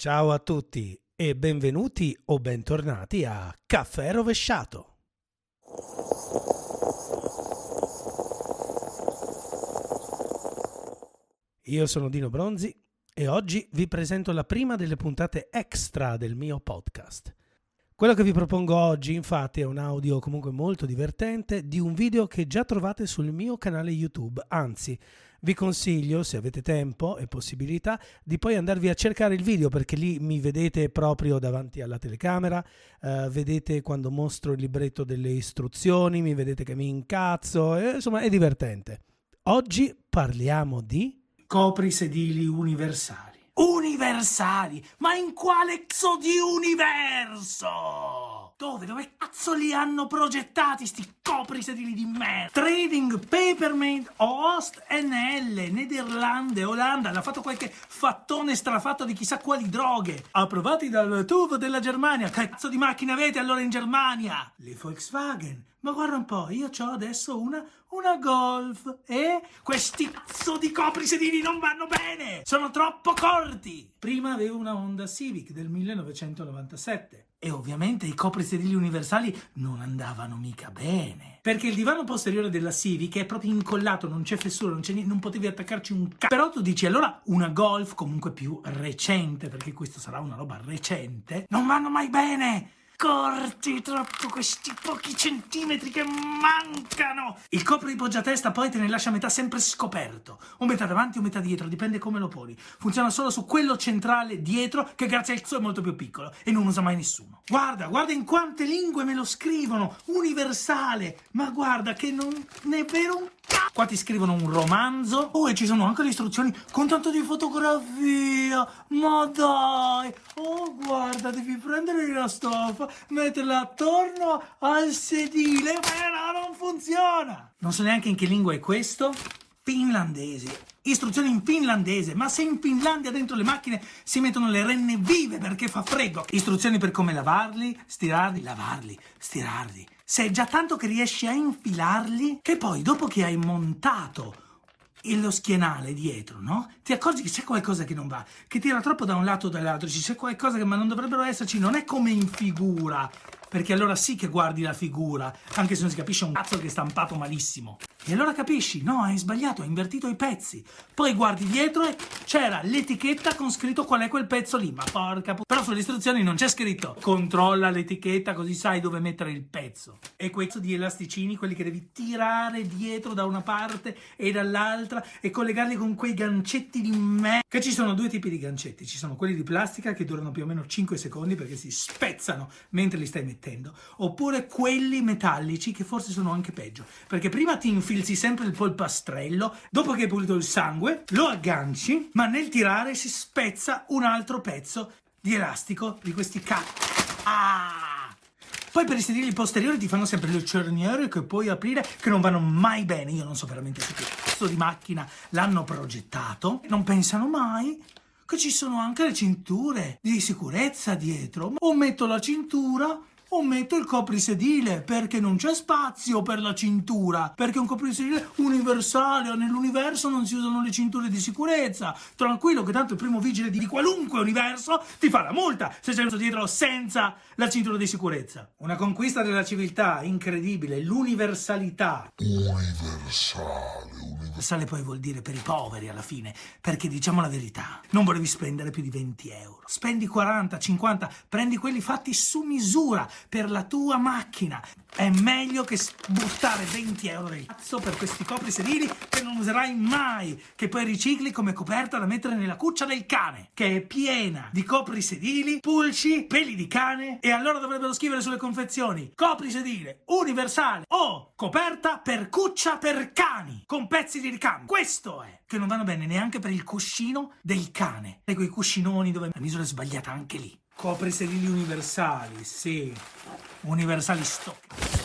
Ciao a tutti e benvenuti o bentornati a Caffè Rovesciato. Io sono Dino Bronzi e oggi vi presento la prima delle puntate extra del mio podcast. Quello che vi propongo oggi infatti è un audio comunque molto divertente di un video che già trovate sul mio canale YouTube, anzi vi consiglio, se avete tempo e possibilità, di poi andarvi a cercare il video perché lì mi vedete proprio davanti alla telecamera, eh, vedete quando mostro il libretto delle istruzioni, mi vedete che mi incazzo, e, insomma è divertente. Oggi parliamo di copri sedili universali. Universali? Ma in quale cazzo di universo? Dove? Dove cazzo li hanno progettati sti copri sedili di merda? Trading Papermate Oost NL, Nederlande, Olanda, l'ha fatto qualche fattone strafatto di chissà quali droghe. Approvati dal TUV della Germania. Che cazzo di macchine avete allora in Germania? Le Volkswagen. Ma guarda un po', io ho adesso una, una Golf e questi cazzo di coprisedili non vanno bene! Sono troppo corti! Prima avevo una Honda Civic del 1997 e ovviamente i coprisedili universali non andavano mica bene. Perché il divano posteriore della Civic è proprio incollato, non c'è fessura, non, c'è niente, non potevi attaccarci un c***o. Però tu dici allora una Golf comunque più recente, perché questo sarà una roba recente, non vanno mai bene! Corti troppo questi pochi centimetri che mancano. Il copro di poggiatesta poi te ne lascia metà sempre scoperto. O metà davanti o metà dietro, dipende come lo poni. Funziona solo su quello centrale dietro che grazie al suo è molto più piccolo e non usa mai nessuno. Guarda, guarda in quante lingue me lo scrivono. Universale. Ma guarda che non è vero un Qua ti scrivono un romanzo. Oh, e ci sono anche le istruzioni con tanto di fotografia. Ma dai! Oh, guarda, devi prendere la stoffa, metterla attorno al sedile. Però non funziona! Non so neanche in che lingua è questo. Finlandese. Istruzioni in finlandese, ma se in Finlandia dentro le macchine si mettono le renne vive perché fa freddo. Istruzioni per come lavarli, stirarli, lavarli, stirarli sei già tanto che riesci a infilarli che poi dopo che hai montato lo schienale dietro, no? Ti accorgi che c'è qualcosa che non va, che tira troppo da un lato o dall'altro, c'è qualcosa che ma non dovrebbero esserci, non è come in figura, perché allora sì che guardi la figura, anche se non si capisce un cazzo che è stampato malissimo. E allora capisci, no, hai sbagliato, hai invertito i pezzi. Poi guardi dietro e c'era l'etichetta con scritto qual è quel pezzo lì, ma porca puttana. Però sulle istruzioni non c'è scritto controlla l'etichetta così sai dove mettere il pezzo. E questo di elasticini, quelli che devi tirare dietro da una parte e dall'altra e collegarli con quei gancetti di me. Che ci sono due tipi di gancetti, ci sono quelli di plastica che durano più o meno 5 secondi perché si spezzano mentre li stai mettendo oppure quelli metallici che forse sono anche peggio, perché prima ti infilzi sempre il polpastrello, dopo che hai pulito il sangue, lo agganci, ma nel tirare si spezza un altro pezzo di elastico di questi cazzo. Ah! Poi per i sedili posteriori ti fanno sempre le cerniere che puoi aprire, che non vanno mai bene. Io non so veramente su che cazzo di macchina l'hanno progettato. Non pensano mai che ci sono anche le cinture di sicurezza dietro. O metto la cintura o metto il coprisedile perché non c'è spazio per la cintura, perché un coprisedile universale, nell'universo non si usano le cinture di sicurezza. Tranquillo che tanto il primo vigile di qualunque universo ti fa la multa se sei dietro senza la cintura di sicurezza. Una conquista della civiltà incredibile, l'universalità. Universale. Universale poi vuol dire per i poveri alla fine, perché diciamo la verità, non volevi spendere più di 20 euro. Spendi 40, 50, prendi quelli fatti su misura per la tua macchina. È meglio che buttare 20 euro del cazzo per questi coprisedili che non userai mai, che poi ricicli come coperta da mettere nella cuccia del cane, che è piena di coprisedili, pulci, peli di cane e allora dovrebbero scrivere sulle confezioni coprisedile universale o coperta per cuccia per cani con pezzi di ricambio. Questo è che non vanno bene neanche per il cuscino del cane. E quei cuscinoni dove la misura è sbagliata anche lì. Copre sedili universali, sì. Universali stock.